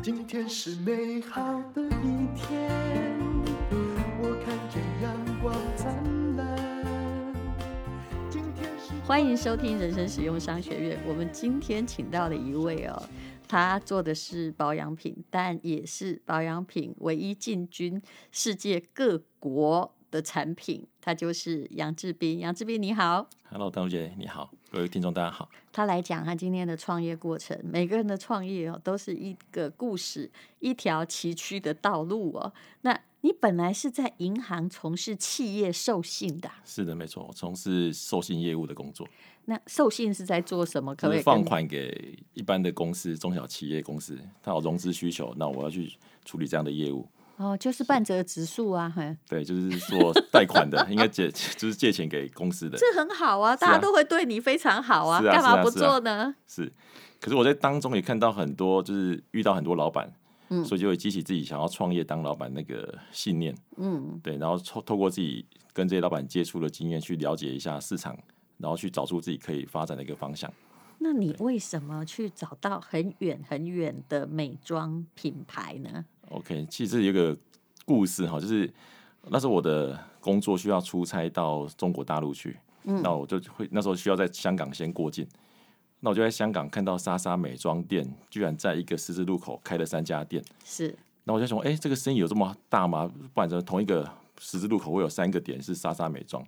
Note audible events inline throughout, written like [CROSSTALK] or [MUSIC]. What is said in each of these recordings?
今天是美好的一天，我看见阳光灿烂。今天是欢迎收听人生实用商学院。我们今天请到了一位哦，他做的是保养品，但也是保养品唯一进军世界各国的产品。他就是杨志斌。杨志斌，你好。Hello，丹如姐，你好。各位听众，大家好。他来讲他今天的创业过程。每个人的创业哦，都是一个故事，一条崎岖的道路哦。那你本来是在银行从事企业授信的？是的，没错，我从事授信业务的工作。那授信是在做什么？可不可以放款给一般的公司、中小企业公司，他有融资需求，那我要去处理这样的业务。哦，就是半折直树啊，嘿，对，就是说贷款的，应该借 [LAUGHS] 就是借钱给公司的，这很好啊，大家都会对你非常好啊，干嘛不做呢？是，可是我在当中也看到很多，就是遇到很多老板，嗯，所以就会激起自己想要创业当老板那个信念，嗯，对，然后透透过自己跟这些老板接触的经验去了解一下市场，然后去找出自己可以发展的一个方向。那你为什么去找到很远很远的美妆品牌呢？OK，其实有个故事哈，就是那时候我的工作需要出差到中国大陆去，嗯，那我就会那时候需要在香港先过境，那我就在香港看到莎莎美妆店居然在一个十字路口开了三家店，是，那我就想，哎、欸，这个生意有这么大吗？不然怎么同一个十字路口会有三个点是莎莎美妆？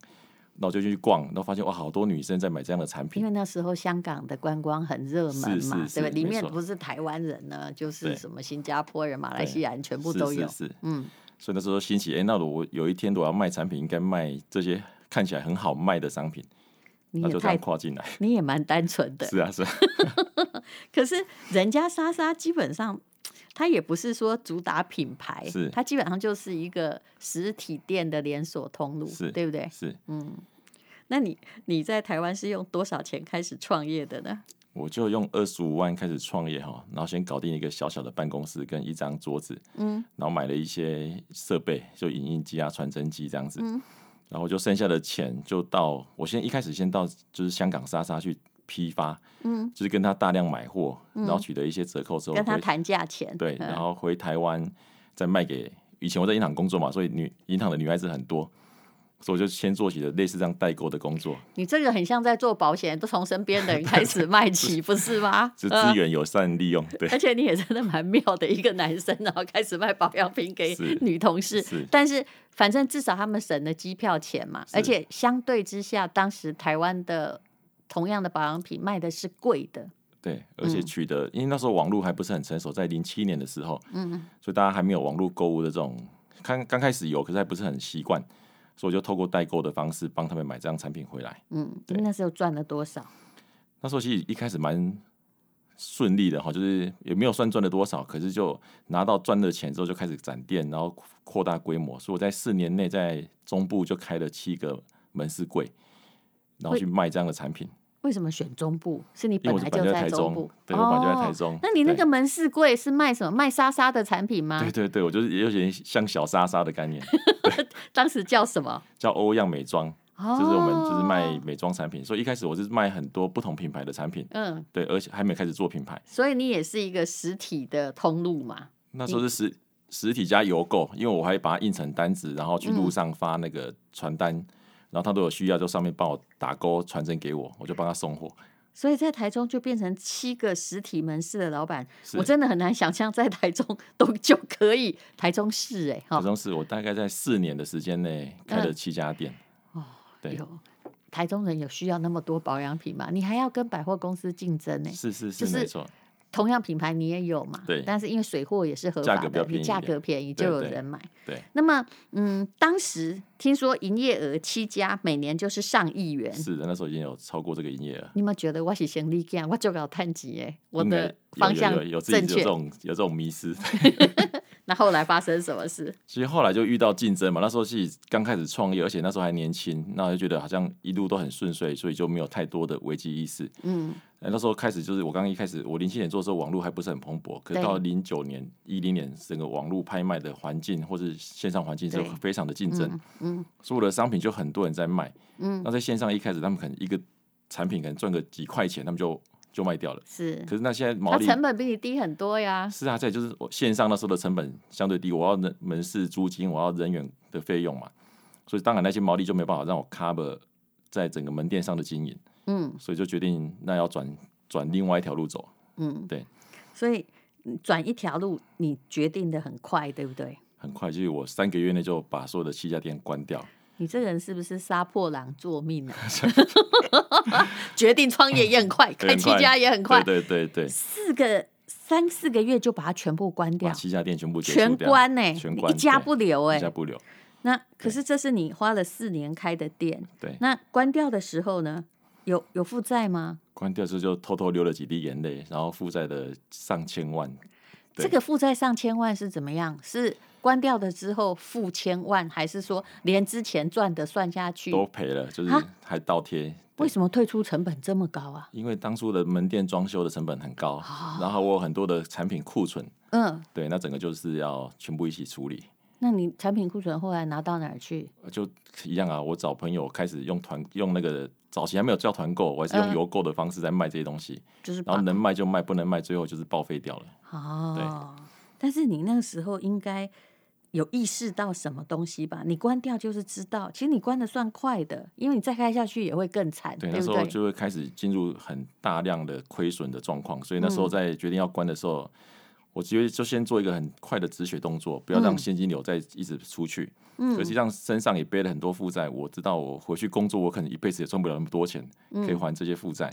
那我就去逛，然后发现哇，好多女生在买这样的产品。因为那时候香港的观光很热门嘛，是是是对吧？里面不是台湾人呢，就是什么新加坡人、马来西亚人，全部都有。嗯。所以那时候兴起，哎、欸，那我有一天我要卖产品，应该卖这些看起来很好卖的商品。你也太那就这样跨进来，你也蛮单纯的。是啊是啊。[LAUGHS] 可是人家莎莎基本上。它也不是说主打品牌，是它基本上就是一个实体店的连锁通路，是对不对？是，嗯。那你你在台湾是用多少钱开始创业的呢？我就用二十五万开始创业哈，然后先搞定一个小小的办公室跟一张桌子，嗯，然后买了一些设备，就影印机啊、传真机这样子，嗯，然后就剩下的钱就到我先一开始先到就是香港莎莎去。批发，嗯，就是跟他大量买货，嗯，然后取得一些折扣之后，跟他谈价钱，对，然后回台湾再卖给。以前我在银行工作嘛，所以女银行的女孩子很多，所以我就先做起了类似这样代购的工作。你这个很像在做保险，都从身边的人开始卖起，[LAUGHS] 不是吗？是资源友善利用，对。而且你也真的蛮妙的一个男生，然后开始卖保养品给女同事，是是，但是反正至少他们省了机票钱嘛，而且相对之下，当时台湾的。同样的保养品卖的是贵的，对，而且取得，嗯、因为那时候网络还不是很成熟，在零七年的时候，嗯，所以大家还没有网络购物的这种，刚刚开始有，可是还不是很习惯，所以我就透过代购的方式帮他们买这样产品回来，嗯，对，那时候赚了多少？那时候其实一开始蛮顺利的哈，就是也没有算赚了多少，可是就拿到赚的钱之后就开始展店，然后扩大规模，所以我在四年内在中部就开了七个门市柜。然后去卖这样的产品。为什么选中部？是你本来就在中部？对，我本来就在台中。那你那个门市柜是卖什么？卖莎莎的产品吗？对对对，我就是有点像小莎莎的概念。[LAUGHS] [LAUGHS] 当时叫什么？叫欧漾美妆，就是我们就是卖美妆产品。所以一开始我是卖很多不同品牌的产品。嗯，对，而且还没开始做品牌。所以你也是一个实体的通路嘛？那时候是实实体加邮购，因为我还把它印成单子，然后去路上发那个传单。然后他都有需要，就上面帮我打勾传真给我，我就帮他送货。所以在台中就变成七个实体门市的老板，我真的很难想象在台中都就可以。台中市哎，台中市我大概在四年的时间内开了七家店。嗯、哦，对，台中人有需要那么多保养品吗？你还要跟百货公司竞争呢？是是是，没错。同样品牌你也有嘛？对。但是因为水货也是合法的，你价格便宜就有人买。对。那么，嗯，当时听说营业额七家，每年就是上亿元。是的，那时候已经有超过这个营业额。你有没有觉得我是先立我就搞探级哎，我的方向正确。有自己有这种有这种迷失。[LAUGHS] [LAUGHS] 那后来发生什么事？[LAUGHS] 其实后来就遇到竞争嘛。那时候是刚开始创业，而且那时候还年轻，那就觉得好像一路都很顺遂，所以就没有太多的危机意识。嗯。那时候开始就是我刚刚一开始，我零七年做的时候，网络还不是很蓬勃。可是到零九年、一零年，整个网络拍卖的环境或是线上环境是非常的竞争。嗯。所有的商品就很多人在卖。嗯。那在线上一开始，他们可能一个产品可能赚个几块钱，他们就就卖掉了。是，可是那现在毛利成本比你低很多呀。是啊，这就是我线上那时候的成本相对低，我要人门市租金，我要人员的费用嘛，所以当然那些毛利就没有办法让我 cover 在整个门店上的经营。嗯，所以就决定那要转转另外一条路走。嗯，对。所以转一条路，你决定的很快，对不对？很快，就是我三个月内就把所有的七家店关掉。你这个人是不是杀破狼做命啊？[LAUGHS] [LAUGHS] 决定创业也 [LAUGHS] 很快，开七家也很快。对对对对，四个三四个月就把它全部关掉，七家店全部全关呢、欸，全关，一家不留哎、欸，一家不留。那可是这是你花了四年开的店，对。那关掉的时候呢，有有负债吗？关掉之后就偷偷流了几滴眼泪，然后负债的上千万。这个负债上千万是怎么样？是？关掉了之后付千万，还是说连之前赚的算下去都赔了？就是还倒贴？为什么退出成本这么高啊？因为当初的门店装修的成本很高，哦、然后我有很多的产品库存，嗯，对，那整个就是要全部一起处理。那你产品库存后来拿到哪儿去？就一样啊，我找朋友开始用团用那个早期还没有叫团购，我还是用邮购的方式在卖这些东西，就是、嗯、然后能卖就卖，不能卖最后就是报废掉了。哦，对。但是你那个时候应该。有意识到什么东西吧？你关掉就是知道，其实你关的算快的，因为你再开下去也会更惨。对，对，对，那时候就会开始进入很大量的亏损的状况，所以那时候在决定要关的时候，嗯、我直接就先做一个很快的止血动作，不要让现金流再一直出去。嗯，实际上身上也背了很多负债，我知道我回去工作，我可能一辈子也赚不了那么多钱，可以还这些负债。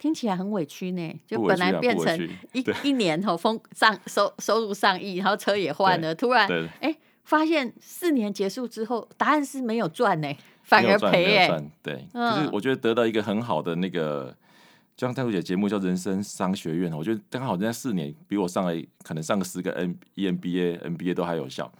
听起来很委屈呢，就本来变成一一年后丰上收收入上亿，然后车也换了，突然哎、欸，发现四年结束之后，答案是没有赚呢，反而赔哎。对，可是我觉得得到一个很好的那个，就像太姐节目叫《人生商学院》，我觉得刚好人家四年比我上了可能上个十个 N EMBA、NBA 都还有效。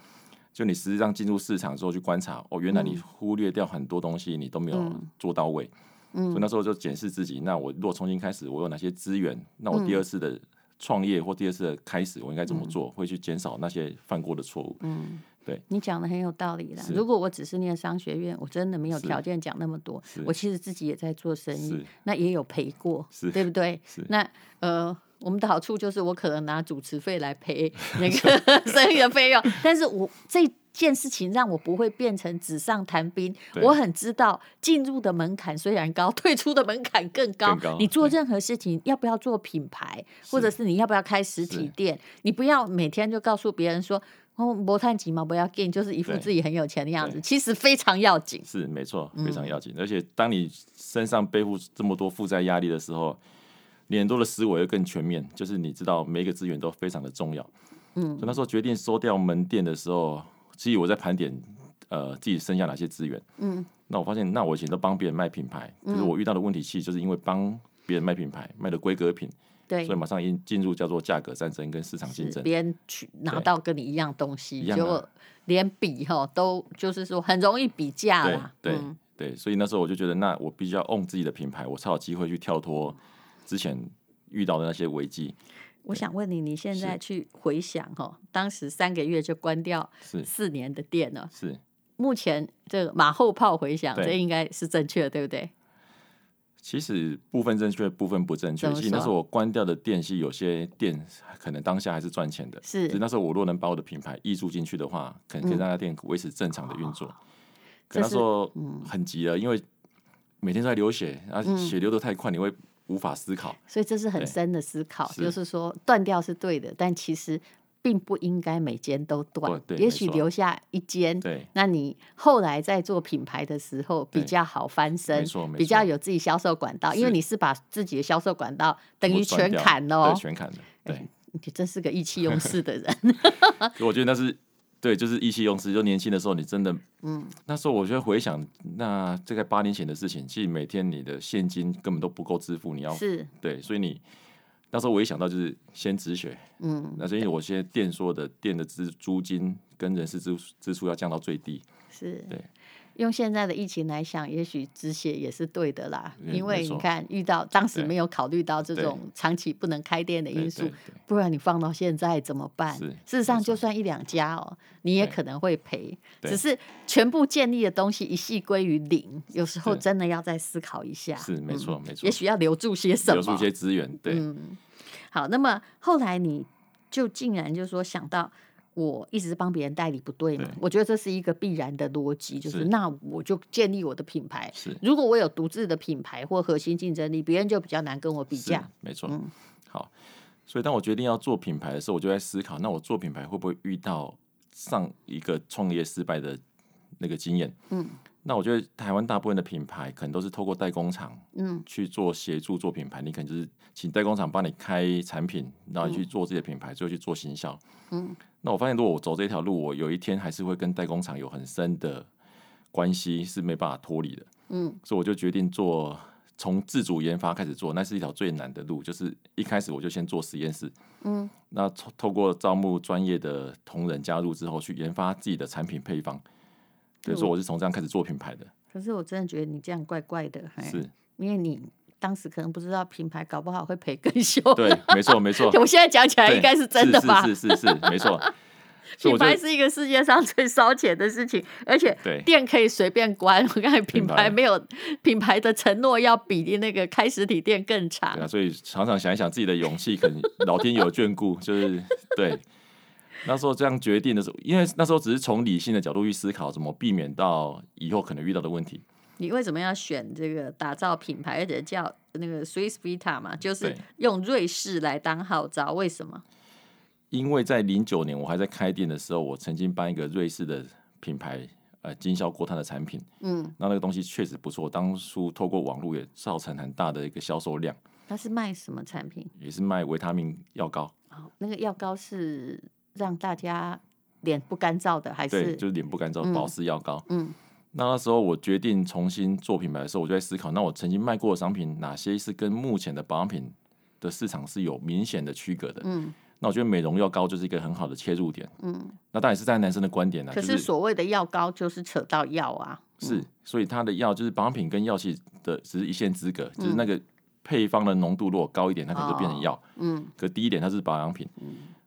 就你实际上进入市场之后去观察，哦，原来你忽略掉很多东西，你都没有做到位。所以那时候就检视自己，那我如果重新开始，我有哪些资源？那我第二次的创业或第二次的开始，我应该怎么做？嗯、会去减少那些犯过的错误。嗯，对，你讲的很有道理啦。如果我只是念商学院，我真的没有条件讲那么多。我其实自己也在做生意，那也有赔过，对不对？那呃，我们的好处就是我可能拿主持费来赔 [LAUGHS] 那个 [LAUGHS] 生意的费用，但是我这。件事情让我不会变成纸上谈兵。我很知道进入的门槛虽然高，退出的门槛更高。更高，你做任何事情，要不要做品牌，或者是你要不要开实体店？你不要每天就告诉别人说“哦，不太急嘛，不要紧”，就是一副自己很有钱的样子。其实非常要紧。是没错，非常要紧。嗯、而且当你身上背负这么多负债压力的时候，你很多的思维会更全面。就是你知道每一个资源都非常的重要。嗯，所以那时候决定收掉门店的时候。其实我在盘点，呃，自己剩下哪些资源。嗯，那我发现，那我以前都帮别人卖品牌，可是我遇到的问题，其实就是因为帮别人卖品牌，卖的规格品，对，所以马上进进入叫做价格战争跟市场竞争。别人去拿到跟你一样东西，就连比哈都就是说很容易比价啦。对对，对，所以那时候我就觉得，那我必须要 own 自己的品牌，我才有机会去跳脱之前遇到的那些危机。我想问你，你现在去回想哈，当时三个月就关掉四年的店了。是，目前这个马后炮回想，这应该是正确的，对不对？其实部分正确，部分不正确。其实那时候我关掉的店系有些店可能当下还是赚钱的。是，那时候我若能把我的品牌溢注进去的话，可能可以让那店维持正常的运作。可那时候很急了，因为每天都在流血，然后血流的太快，你会。无法思考，所以这是很深的思考。就是说，断掉是对的，但其实并不应该每间都断，也许留下一间。对，那你后来在做品牌的时候比较好翻身，比较有自己销售管道，因为你是把自己的销售管道等于全砍了，全砍了。对，你真是个意气用事的人。[LAUGHS] [LAUGHS] 我觉得那是。对，就是意气用事。就年轻的时候，你真的，嗯，那时候我觉得回想，那这个八年前的事情，其实每天你的现金根本都不够支付，你要是对，所以你那时候我一想到就是先止血，嗯，那所以我现在店说的店的资租金跟人事支支出要降到最低，是，对。用现在的疫情来想，也许止血也是对的啦。嗯、因为你看，遇到当时没有考虑到这种长期不能开店的因素，不然你放到现在怎么办？事实上，就算一两家哦，你也可能会赔。只是全部建立的东西一系归于零，有时候真的要再思考一下。是没错，没错。也许要留住些什么？留住些资源。对、嗯。好，那么后来你就竟然就说想到。我一直帮别人代理不对嘛？我觉得这是一个必然的逻辑，就是那我就建立我的品牌。是如果我有独自的品牌或核心竞争力，别人就比较难跟我比价。没错。嗯，好。所以当我决定要做品牌的时候，我就在思考：那我做品牌会不会遇到上一个创业失败的那个经验？嗯。那我觉得台湾大部分的品牌可能都是透过代工厂，嗯，去做协助做品牌。你可能就是请代工厂帮你开产品，然后你去做自己的品牌，最后去做行销。嗯，那我发现如果我走这条路，我有一天还是会跟代工厂有很深的关系，是没办法脱离的。嗯，所以我就决定做从自主研发开始做，那是一条最难的路。就是一开始我就先做实验室，嗯，那透过招募专业的同仁加入之后，去研发自己的产品配方。所以说，我是从这样开始做品牌的。可是我真的觉得你这样怪怪的，是，因为你当时可能不知道品牌搞不好会赔更 [LAUGHS] 凶。对，没错，没错。[LAUGHS] 我现在讲起来应该是真的吧？是是是是，没错。[LAUGHS] 品牌是一个世界上最烧钱的事情，而且店可以随便关。我刚才品牌没有品牌的承诺，要比那个开实体店更长。对啊，所以常常想一想自己的勇气，可能老天有眷顾，就是对。那时候这样决定的时候，因为那时候只是从理性的角度去思考，怎么避免到以后可能遇到的问题。你为什么要选这个打造品牌，而且叫那个 Swiss Vita 嘛？就是用瑞士来当号召，为什么？因为在零九年我还在开店的时候，我曾经帮一个瑞士的品牌呃经销过他的产品，嗯，那那个东西确实不错，当初透过网络也造成很大的一个销售量。他是卖什么产品？也是卖维他命药膏。哦，那个药膏是。让大家脸不干燥的，还是对，就是脸不干燥保湿药膏。嗯，那那时候我决定重新做品牌的时候，我就在思考，那我曾经卖过的商品，哪些是跟目前的保养品的市场是有明显的区隔的？嗯，那我觉得美容药膏就是一个很好的切入点。嗯，那当然是在男生的观点呢。可是所谓的药膏就是扯到药啊。是，所以它的药就是保养品跟药剂的只是一线之隔，就是那个配方的浓度如果高一点，它可能就变成药。嗯，可低一点它是保养品。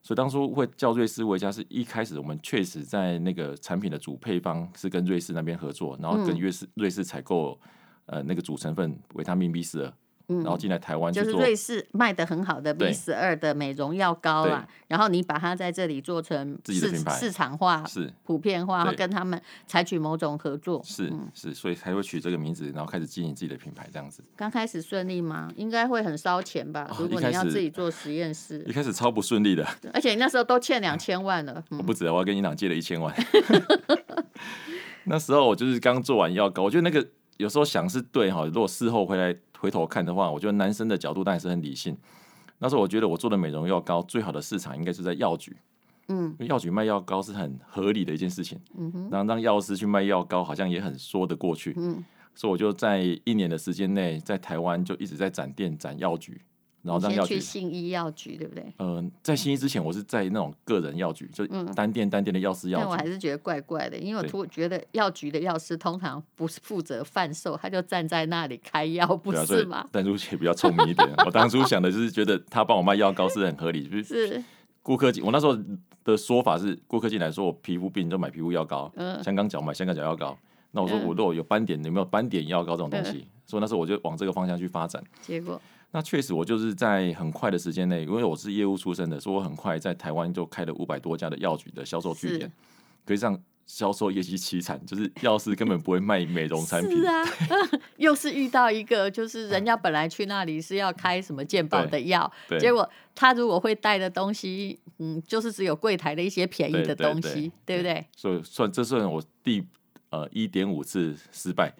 嗯。所以当初会叫瑞士维嘉，是一开始我们确实在那个产品的主配方是跟瑞士那边合作，然后跟瑞士瑞士采购呃那个主成分维他命 B 十二。然后进来台湾，就是瑞士卖的很好的 B 十二的美容药膏啊，然后你把它在这里做成自己的品牌，市场化、是普遍化，然后跟他们采取某种合作，是是，所以才会取这个名字，然后开始经营自己的品牌这样子。刚开始顺利吗？应该会很烧钱吧？如果你要自己做实验室，一开始超不顺利的，而且你那时候都欠两千万了。我不止，我要跟银行借了一千万。[LAUGHS] 那时候我就是刚做完药膏，我觉得那个有时候想是对哈，如果事后回来。回头看的话，我觉得男生的角度当然是很理性。那时候我觉得我做的美容药膏最好的市场应该是在药局，嗯，因为药局卖药膏是很合理的一件事情，嗯哼，然后让药师去卖药膏好像也很说得过去，嗯，所以我就在一年的时间内在台湾就一直在展店展药局。然后让药局去信医药局，对不对？嗯、呃，在信医之前，我是在那种个人药局，就单店单店的药师药局。但我还是觉得怪怪的，因为我突觉得药局的药师通常不是负责贩售，他就站在那里开药，不是吗？但朱姐比较聪明一点，我当初想的就是觉得他帮我卖药膏是很合理，就是顾客进，我那时候的说法是，顾客进来说我皮肤病就买皮肤药膏，嗯，香港脚买香港脚药膏。那我说我如果有斑点，有没有斑点药膏这种东西？所以那时候我就往这个方向去发展，结果。那确实，我就是在很快的时间内，因为我是业务出身的，所以我很快在台湾就开了五百多家的药局的销售据点，可以让销售业绩凄惨，就是药师根本不会卖美容产品。是啊，[LAUGHS] 又是遇到一个，就是人家本来去那里是要开什么健保的药，结果他如果会带的东西，嗯，就是只有柜台的一些便宜的东西，对，对，对，对不对？所以算这算我第呃一点五次失败。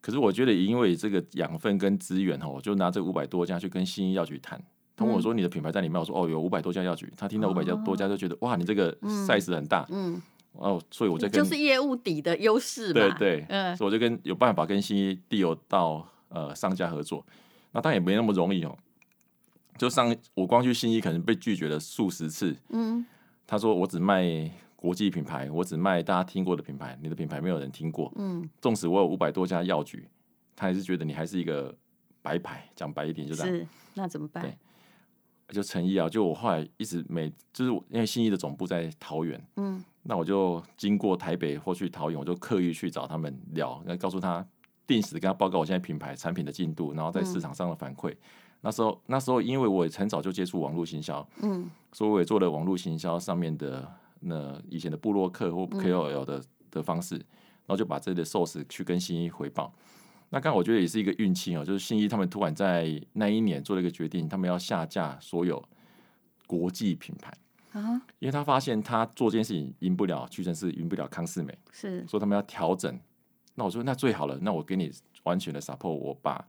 可是我觉得，因为这个养分跟资源哈，我就拿这五百多家去跟新医药局谈。他问我说：“你的品牌在里面？”我说：“哦，有五百多家药局。”他听到五百家多家就觉得：“哇，你这个 size 很大。”嗯，哦，所以我就跟就是业务底的优势嘛。对对，嗯，所以我就跟有办法跟信义递有到呃商家合作。那当然也没那么容易哦。就上我光去新一可能被拒绝了数十次。嗯，他说我只卖国际品牌，我只卖大家听过的品牌，你的品牌没有人听过。嗯，纵使我有五百多家药局，他还是觉得你还是一个白牌。讲白一点就这样。是，那怎么办？对，就诚意啊！就我后来一直每就是因为信义的总部在桃园，嗯，那我就经过台北或去桃园，我就刻意去找他们聊，那告诉他定时跟他报告我现在品牌产品的进度，然后在市场上的反馈。嗯那时候，那时候因为我也很早就接触网络行销，嗯，所以我也做了网络行销上面的那以前的布洛克或 KOL 的、嗯、的方式，然后就把这里的 source 去跟新一回报。那刚好我觉得也是一个运气哦，就是新一他们突然在那一年做了一个决定，他们要下架所有国际品牌啊，因为他发现他做这件事情赢不了屈臣氏，赢不了康士美，是，所以他们要调整。那我说那最好了，那我给你完全的 support，我把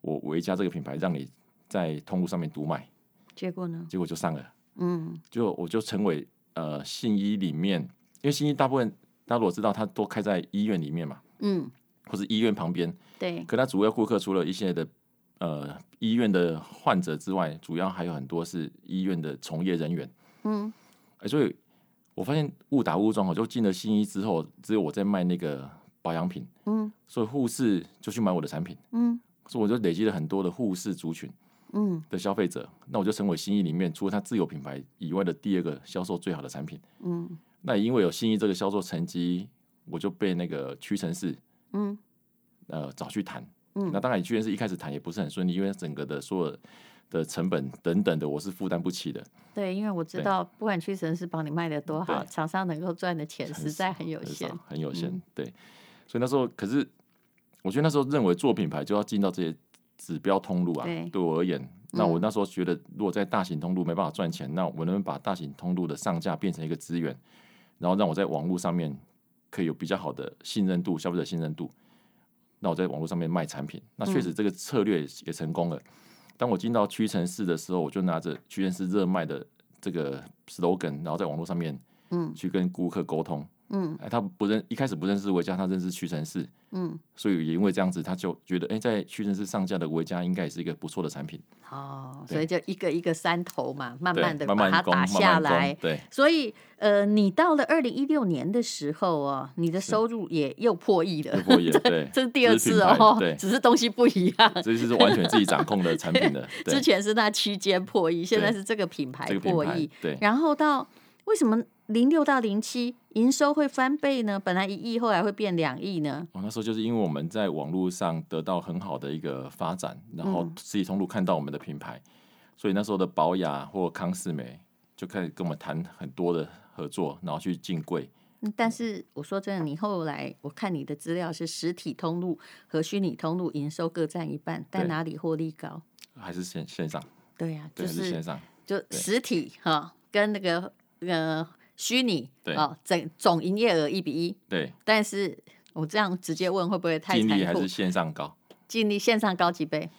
我维嘉这个品牌让你。在通路上面独卖，结果呢？结果就上了，嗯，就我就成为呃信医里面，因为信医大部分大家如果知道，它都开在医院里面嘛，嗯，或是医院旁边，对。可它主要顾客除了一些的呃医院的患者之外，主要还有很多是医院的从业人员，嗯，所以我发现误打误撞，我就进了信医之后，只有我在卖那个保养品，嗯，所以护士就去买我的产品，嗯，所以我就累积了很多的护士族群。嗯，的消费者，那我就成为新意里面除了它自有品牌以外的第二个销售最好的产品。嗯，那也因为有新意这个销售成绩，我就被那个屈臣氏，嗯，呃，找去谈。嗯，那当然，屈臣氏一开始谈也不是很顺利，因为整个的所有的成本等等的，我是负担不起的。对，因为我知道，不管屈臣氏帮你卖的多好，厂商能够赚的钱实在很有限，很，很有限。嗯、对，所以那时候，可是我觉得那时候认为做品牌就要进到这些。指标通路啊，对，对我而言，那我那时候觉得，如果在大型通路没办法赚钱，嗯，那我能不能把大型通路的上架变成一个资源，然后让我在网络上面可以有比较好的信任度，消费者信任度，那我在网络上面卖产品，那确实这个策略也成功了。嗯，当我进到屈臣氏的时候，我就拿着屈臣氏热卖的这个 slogan，然后在网络上面，嗯，去跟顾客沟通。嗯，他不认一开始不认识维嘉，他认识屈臣氏，嗯，所以也因为这样子，他就觉得，哎、欸，在屈臣氏上架的维嘉应该也是一个不错的产品。哦，所以就一个一个山头嘛，慢慢的把它打下来。慢慢对，所以呃，你到了二零一六年的时候哦，你的收入也又破亿了，破亿了，[LAUGHS] 对，这是第二次哦，对，只是东西不一样，这是完全自己掌控的产品的。[LAUGHS] 之前是那区间破亿，现在是这个品牌破亿，这个，对，然后到为什么？零六到零七，营收会翻倍呢？本来一亿，后来会变两亿呢？哦，那时候就是因为我们在网络上得到很好的一个发展，然后实体通路看到我们的品牌，嗯、所以那时候的宝雅或康是美就开始跟我们谈很多的合作，然后去进柜。但是我说真的，你后来我看你的资料是实体通路和虚拟通路营收各占一半，但哪里获利高？还是线线上？对呀、啊，就是是线上，就实体哈跟那个呃。虚拟哦，整总营业额一比一，对。但是我这样直接问会不会太？净利还是线上高？净利线上高几倍？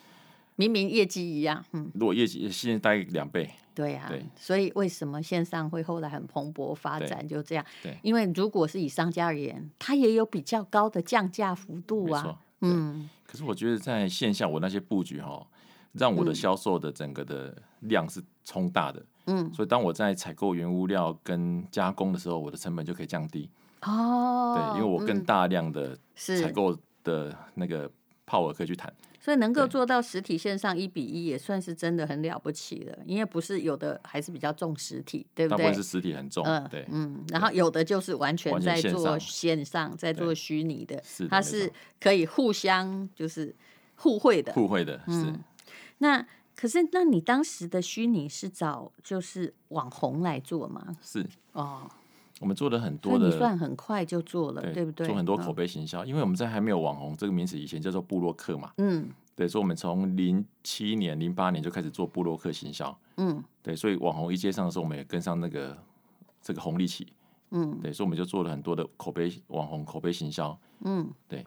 明明业绩一样，嗯。如果业绩现在大概两倍，对啊。对。所以为什么线上会后来很蓬勃发展？就这样。对。因为如果是以商家而言，它也有比较高的降价幅度啊。嗯。可是我觉得在线下我那些布局哈，让我的销售的整个的量是冲大的。嗯，所以当我在采购原物料跟加工的时候，我的成本就可以降低。哦，对，因为我更大量的采购的那个 power 可以去谈。所以能够做到实体线上一比一，也算是真的很了不起了。因为不是有的还是比较重实体，对不对？大部分是实体很重，嗯，对，嗯。然后有的就是完全在做线上，在做虚拟的，它是可以互相就是互惠的，互惠的，是。嗯，那。可是，那你当时的虚拟是找就是网红来做吗？是哦，我们做了很多的，你算很快就做了，对，对不对？做很多口碑行销，哦，因为我们在还没有网红这个名词以前叫做布洛克嘛，嗯，对，所以我们从零七年、零八年就开始做布洛克行销，嗯，对，所以网红一接上的时候，我们也跟上那个这个红利期，嗯，对，所以我们就做了很多的口碑网红口碑行销，嗯，对。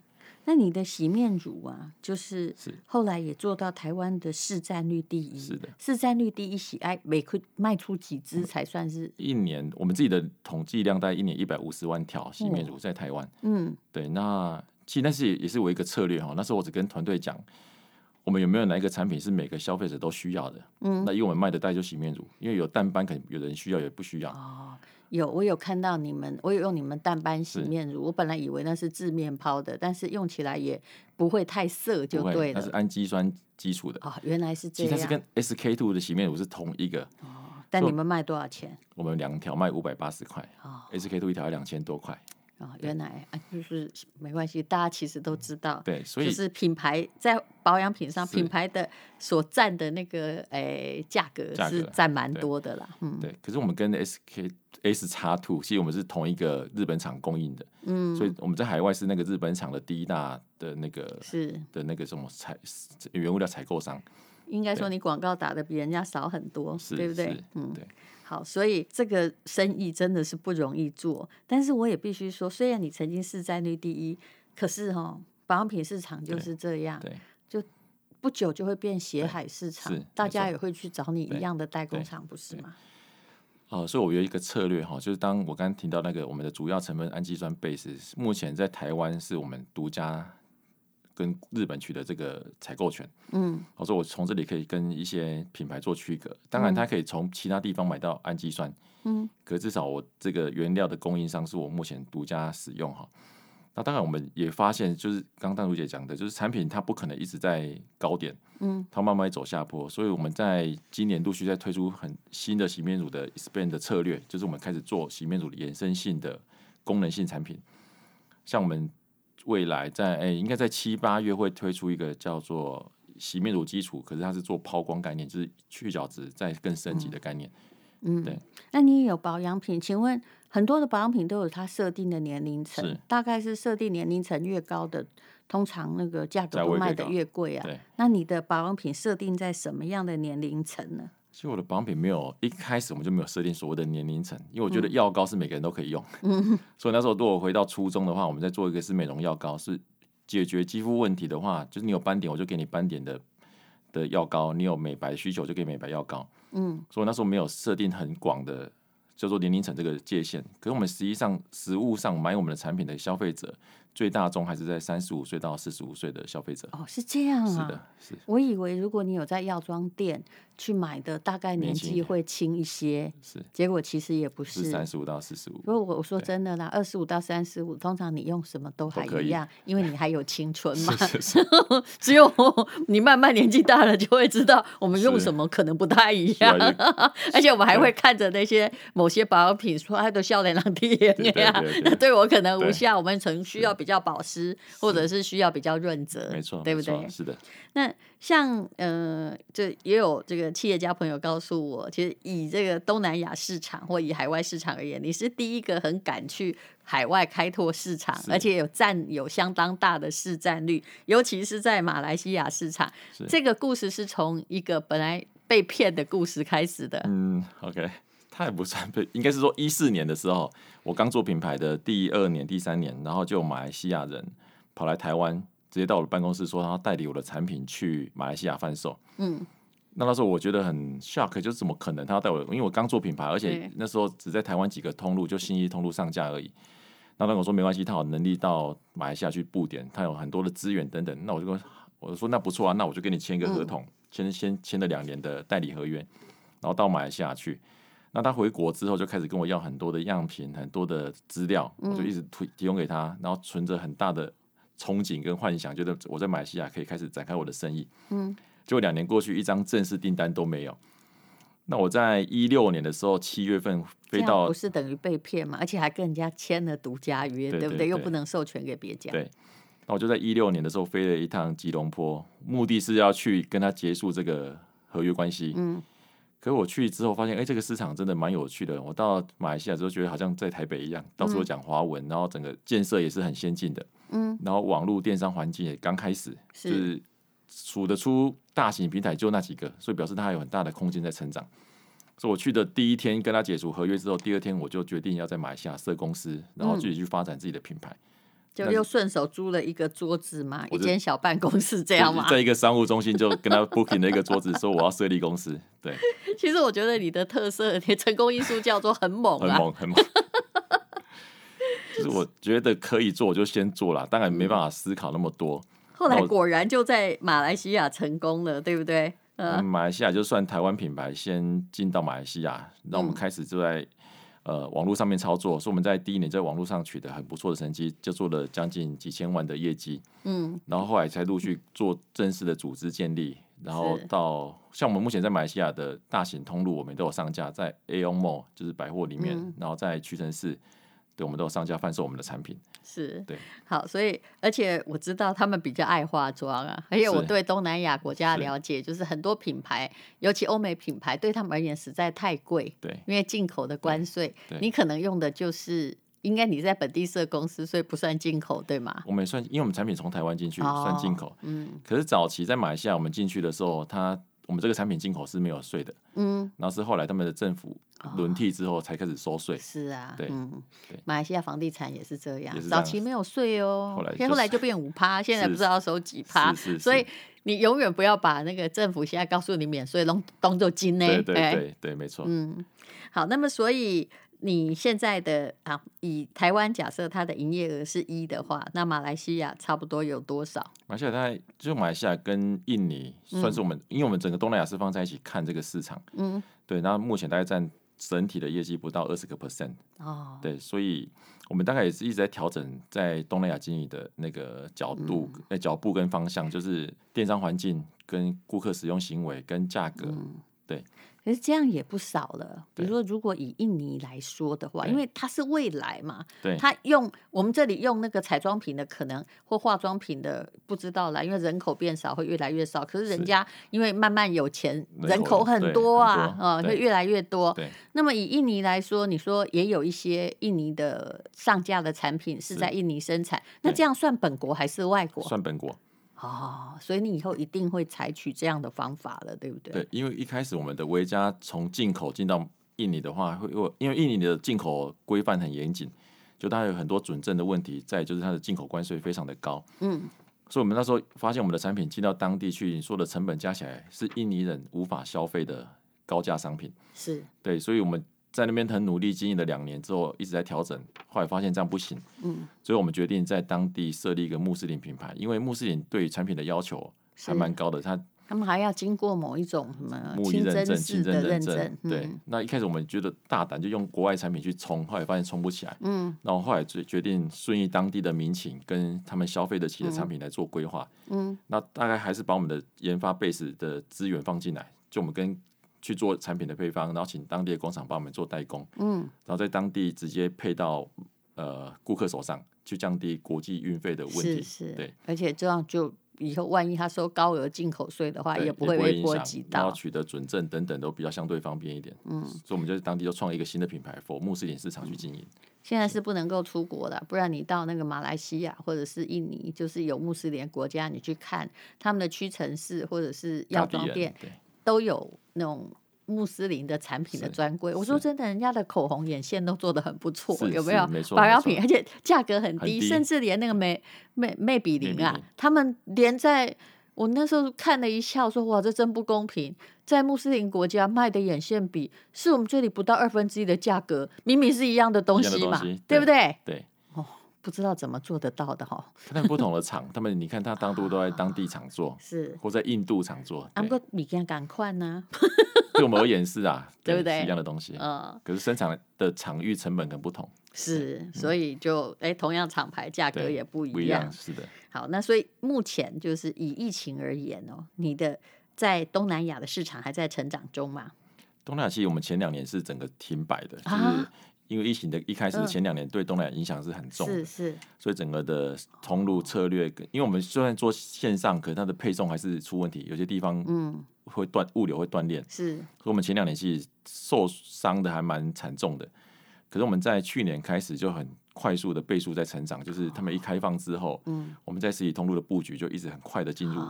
那你的洗面乳啊，就是后来也做到台湾的市占率第一，是的，市占率第一喜爱，每颗卖出几支才算是？一年我们自己的统计量大概一年一百五十万条洗面乳在台湾，嗯，对，那其实那是也是我一个策略哈，那时候我只跟团队讲，我们有没有哪一个产品是每个消费者都需要的？嗯，那因为我们卖的代就洗面乳，因为有淡斑，可能有人需要，有不需要。哦，有，我有看到你们，我有用你们淡斑洗面乳，我本来以为那是治面抛的，但是用起来也不会太涩，就对了。它是氨基酸基础的。哦，原来是这样。其实它是跟 SK two 的洗面乳是同一个。哦，但你们卖多少钱？我们两条卖五百八十块。哦，SK two 一条要两千多块。哦，原来啊，就是没关系，大家其实都知道，对，所以就是品牌在保养品上，品牌的所占的那个诶价格是占蛮多的啦，嗯，对。可是我们跟 SK S 叉 Two，其实我们是同一个日本厂供应的，嗯，所以我们在海外是那个日本厂的第一大的那个是的那个什么采原物料采购商。应该说你广告打的比人家少很多，对不对？嗯，对。好，所以这个生意真的是不容易做。但是我也必须说，虽然你曾经市占率第一，可是哈、哦，保养品市场就是这样，对，就不久就会变血海市场，大家也会去找你一样的代工厂，不是吗？哦、呃，所以我有一个策略哈，就是当我刚刚提到那个我们的主要成分氨基酸 base，目前在台湾是我们独家。跟日本取得这个采购权，嗯，我说我从这里可以跟一些品牌做区隔，当然他可以从其他地方买到氨基酸，嗯，可至少我这个原料的供应商是我目前独家使用哈。那当然我们也发现，就是刚刚淡如姐讲的，就是产品它不可能一直在高点，嗯，它慢慢走下坡，所以我们在今年陆续在推出很新的洗面乳的 expand 的策略，就是我们开始做洗面乳的衍生性的功能性产品，像我们。未来在诶、欸，应该在七八月会推出一个叫做洗面乳基础，可是它是做抛光概念，就是去角质再更升级的概念。嗯，对。那你有保养品？请问很多的保养品都有它设定的年龄层，大概是设定年龄层越高的，通常那个价格都卖的越贵啊。对。那你的保养品设定在什么样的年龄层呢？其实我的保养品没有一开始我们就没有设定所谓的年龄层，因为我觉得药膏是每个人都可以用，嗯、所以那时候如果回到初中的话，我们在做一个是美容药膏，是解决肌肤问题的话，就是你有斑点我就给你斑点的的药膏，你有美白需求就给美白药膏，嗯，所以那时候没有设定很广的叫做年龄层这个界限，可是我们实际上实物上买我们的产品的消费者。最大众还是在三十五岁到四十五岁的消费者哦，是这样啊，是的，是。我以为如果你有在药妆店去买的，大概年纪会轻一些，是。结果其实也不是，三十五到四十五。不过我我说真的啦，二十五到三十五，通常你用什么都还一样，因为你还有青春嘛。是是是 [LAUGHS] 只有你慢慢年纪大了，就会知道我们用什么可能不太一样。[LAUGHS] 而且我们还会看着那些某些保养品说它的笑脸让低那样，那对我可能无效。我们曾需要比较保湿，或者是需要比较润泽，没错，对不对？是的。那像呃，这也有这个企业家朋友告诉我，其实以这个东南亚市场或以海外市场而言，你是第一个很敢去海外开拓市场，而且有占有相当大的市占率，尤其是在马来西亚市场。这个故事是从一个本来被骗的故事开始的。嗯，OK。他也不算被，应该是说一四年的时候，我刚做品牌的第二年、第三年，然后就马来西亚人跑来台湾，直接到我的办公室说他要代理我的产品去马来西亚贩售。嗯，那那时候我觉得很 shock，就是怎么可能他要带我？因为我刚做品牌，而且那时候只在台湾几个通路，就信义通路上架而已。那他跟我说没关系，他有能力到马来西亚去布点，他有很多的资源等等。那我就跟我就说那不错啊，那我就跟你签一个合同，签、嗯、先签了两年的代理合约，然后到马来西亚去。那他回国之后就开始跟我要很多的样品、很多的资料，我就一直提提供给他，然后存着很大的憧憬跟幻想，觉得我在马来西亚可以开始展开我的生意。嗯，结果两年过去，一张正式订单都没有。那我在一六年的时候，七月份飞到，不是等于被骗嘛？而且还跟人家签了独家约，对，不对？又不能授权给别家。对。那我就在一六年的时候飞了一趟吉隆坡，目的是要去跟他结束这个合约关系。嗯。可是我去之后发现，哎、欸，这个市场真的蛮有趣的。我到马来西亚之后，觉得好像在台北一样，到处都讲华文，然后整个建设也是很先进的。嗯，然后网络电商环境也刚开始，是就是数得出大型平台就那几个，所以表示它还有很大的空间在成长。所以我去的第一天跟他解除合约之后，第二天我就决定要在马来西亚设公司，然后自己去发展自己的品牌。嗯就又顺手租了一个桌子嘛，一间小办公室这样嘛，在一个商务中心就跟他 booking 了一个桌子，说我要设立公司。对，[LAUGHS] 其实我觉得你的特色，你成功因素叫做很猛，很猛，很猛。[LAUGHS] 就是我觉得可以做，我就先做了，当然没办法思考那么多。后来果然就在马来西亚成功了，对不对？嗯，马来西亚就算台湾品牌先进到马来西亚，然后我们开始就在。呃网络上面操作，所以我们在第一年在网络上取得很不错的成绩，就做了将近几千万的业绩。嗯，然后后来才陆续做正式的组织建立，然后到像我们目前在马来西亚的大型通路，我们都有上架在 AEON Mall 就是百货里面，嗯、然后在屈臣氏。对，我们都有商家贩售我们的产品，是对。好，所以而且我知道他们比较爱化妆啊，而且我对东南亚国家的了解，就是很多品牌，尤其欧美品牌，对他们而言实在太贵，对，因为进口的关税，你可能用的就是应该你在本地设公司，所以不算进口，对吗？我们也算，因为我们产品从台湾进去算进口，嗯。可是早期在马来西亚我们进去的时候，它我们这个产品进口是没有税的，嗯，然后是后来他们的政府。轮替之后才开始收税，哦，是啊，对，嗯，马来西亚房地产也是这样，早期没有税哦，后来，就是，后来就变五趴，现在不知道收几趴，所以你永远不要把那个政府现在告诉你免税，当当做金呢，对对对对，对，没错，嗯，好，那么所以你现在的啊，以台湾假设它的营业额是一的话，那马来西亚差不多有多少？马来西亚大概就马来西亚跟印尼算是我们，嗯，因为我们整个东南亚是放在一起看这个市场，嗯，对，那目前大概占。整体的业绩不到二十个 percent 哦，对，所以我们大概也是一直在调整在东南亚经营的那个角度、嗯、呃脚步跟方向，就是电商环境跟顾客使用行为跟价格，嗯、对。可是这样也不少了。比如说，如果以印尼来说的话，因为它是未来嘛，对，它用我们这里用那个彩妆品的可能或化妆品的不知道啦，因为人口变少会越来越少。可是人家因为慢慢有钱，人口很多啊，啊，会越来越多。对。那么以印尼来说，你说也有一些印尼的上架的产品是在印尼生产，那这样算本国还是外国？算本国。哦，所以你以后一定会采取这样的方法了，对不对？对，因为一开始我们的维加从进口进到印尼的话，会因为印尼的进口规范很严谨，就它有很多准证的问题，再就是它的进口关税非常的高，嗯，所以我们那时候发现我们的产品进到当地去，你说的成本加起来是印尼人无法消费的高价商品，是对，所以我们。在那边很努力经营了两年之后，一直在调整，后来发现这样不行，嗯，所以我们决定在当地设立一个穆斯林品牌，因为穆斯林对产品的要求还蛮高的，他他们还要经过某一种什么木印认证、清真认证，嗯、对。那一开始我们觉得大胆，就用国外产品去冲，后来发现冲不起来，嗯，然后后来决决定顺应当地的民情，跟他们消费得起的产品来做规划，嗯，那大概还是把我们的研发 base 的资源放进来，就我们跟。去做产品的配方，然后请当地的工厂帮我们做代工，嗯，然后在当地直接配到呃顾客手上，去降低国际运费的问题，是是，对，而且这样就以后万一他收高额进口税的话，也不会被波及到，然后取得准证等等都比较相对方便一点，嗯，所以我们就在当地就创一个新的品牌，for 穆斯林市场去经营。现在是不能够出国的，不然你到那个马来西亚或者是印尼，就是有穆斯林国家，你去看他们的屈臣氏或者是药妆店，对。都有那种穆斯林的产品的专柜。我说真的，人家的口红、眼线都做的很不错，有没有？保养品，而且价格很低，甚至连那个美美美比林啊，他们连在我那时候看了一下，我说哇，这真不公平，在穆斯林国家卖的眼线笔是我们这里不到二分之一的价格，明明是一样的东西嘛，对，对不对？对。不知道怎么做得到的哈，他们不同的厂，他们你看他当都都在当地厂做，是或在印度厂做，啊，不过你这样赶快呢？[LAUGHS] 对我们而言是啊，[LAUGHS] 对不对？一样的东西，嗯，可是生产的场域成本很不同，是，所以就哎，同样厂牌价格也不一样，是的。好，那所以目前就是以疫情而言哦，你的在东南亚的市场还在成长中吗？东南亚其实我们前两年是整个停摆的，就是。因为疫情的一开始前两年对东南亚影响是很重的，是是，所以整个的通路策略，因为我们虽然做线上，可是它的配送还是出问题，有些地方嗯。会断物流会断链，是，所以我们前两年其实受伤的还蛮惨重的。可是我们在去年开始就很快速的倍数在成长，就是他们一开放之后，嗯，我们在实体通路的布局就一直很快的进入，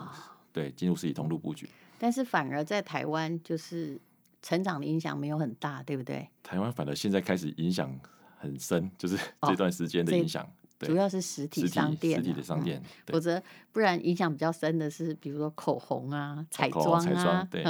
对，进入实体通路布局。但是反而在台湾就是。成长的影响没有很大，对不对？台湾反而现在开始影响很深，就是这段时间的影响、哦。对主要是实体商店，实体的商店，否则不然影响比较深的是，比如说口红啊、彩妆啊，[LAUGHS] 对，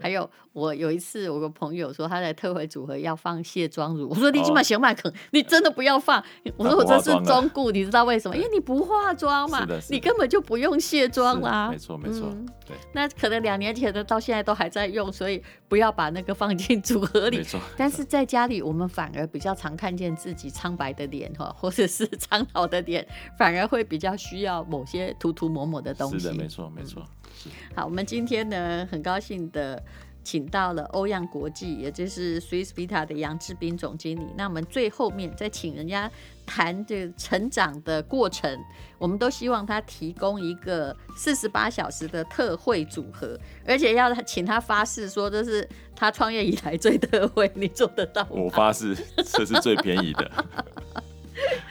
还有我有一次，我个朋友说他在特惠组合要放卸妆乳，我说你起码想买可，你真的不要放。我说我这是忠固，你知道为什么？因为你不化妆嘛，你根本就不用卸妆啦。没错没错，对。那可能两年前的到现在都还在用，所以不要把那个放进组合里。没错。但是在家里，我们反而比较常看见自己苍白的脸哈，或者是苍老的点，反而会比较需要某些涂涂抹抹的东西。是的，没错没错。好，我们今天呢，很高兴的。请到了欧漾国际，也就是 Swiss Vita 的杨志斌总经理。那我们最后面再请人家谈这个成长的过程，我们都希望他提供一个四十八小时的特惠组合，而且要请他发誓说这是他创业以来最特惠，你做得到吗？我发誓这是最便宜的。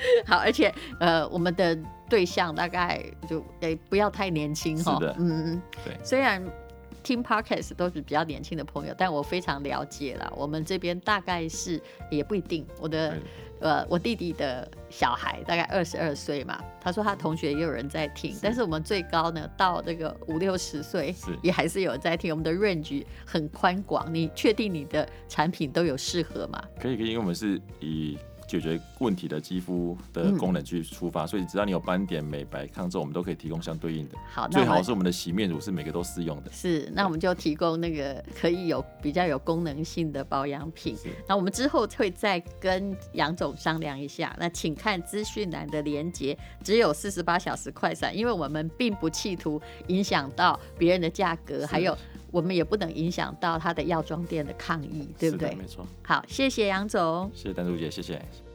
[LAUGHS] 好，而且呃，我们的对象大概就也不要太年轻哈。嗯，对，虽然。听 Podcast 都是比较年轻的朋友，但我非常了解了。我们这边大概是也不一定。我的呃，我弟弟的小孩大概二十二岁嘛，他说他同学也有人在听，但是我们最高呢到这个五六十岁也还是有人在听。我们的 range 很宽广，你确定你的产品都有适合吗？可以，可以，因为我们是以。解决问题的肌肤的功能去出发，嗯、所以只要你有斑点、美白、抗皱，我们都可以提供相对应的。好，最好是我们的洗面乳是每个都适用的。是，那我们就提供那个可以有比较有功能性的保养品。那我们之后会再跟杨总商量一下。那请看资讯栏的连接，只有四十八小时快闪，因为我们并不企图影响到别人的价格，还有我们也不能影响到他的药妆店的抗议，对不对？没错。好，谢谢杨总，谢谢丹珠姐，谢谢。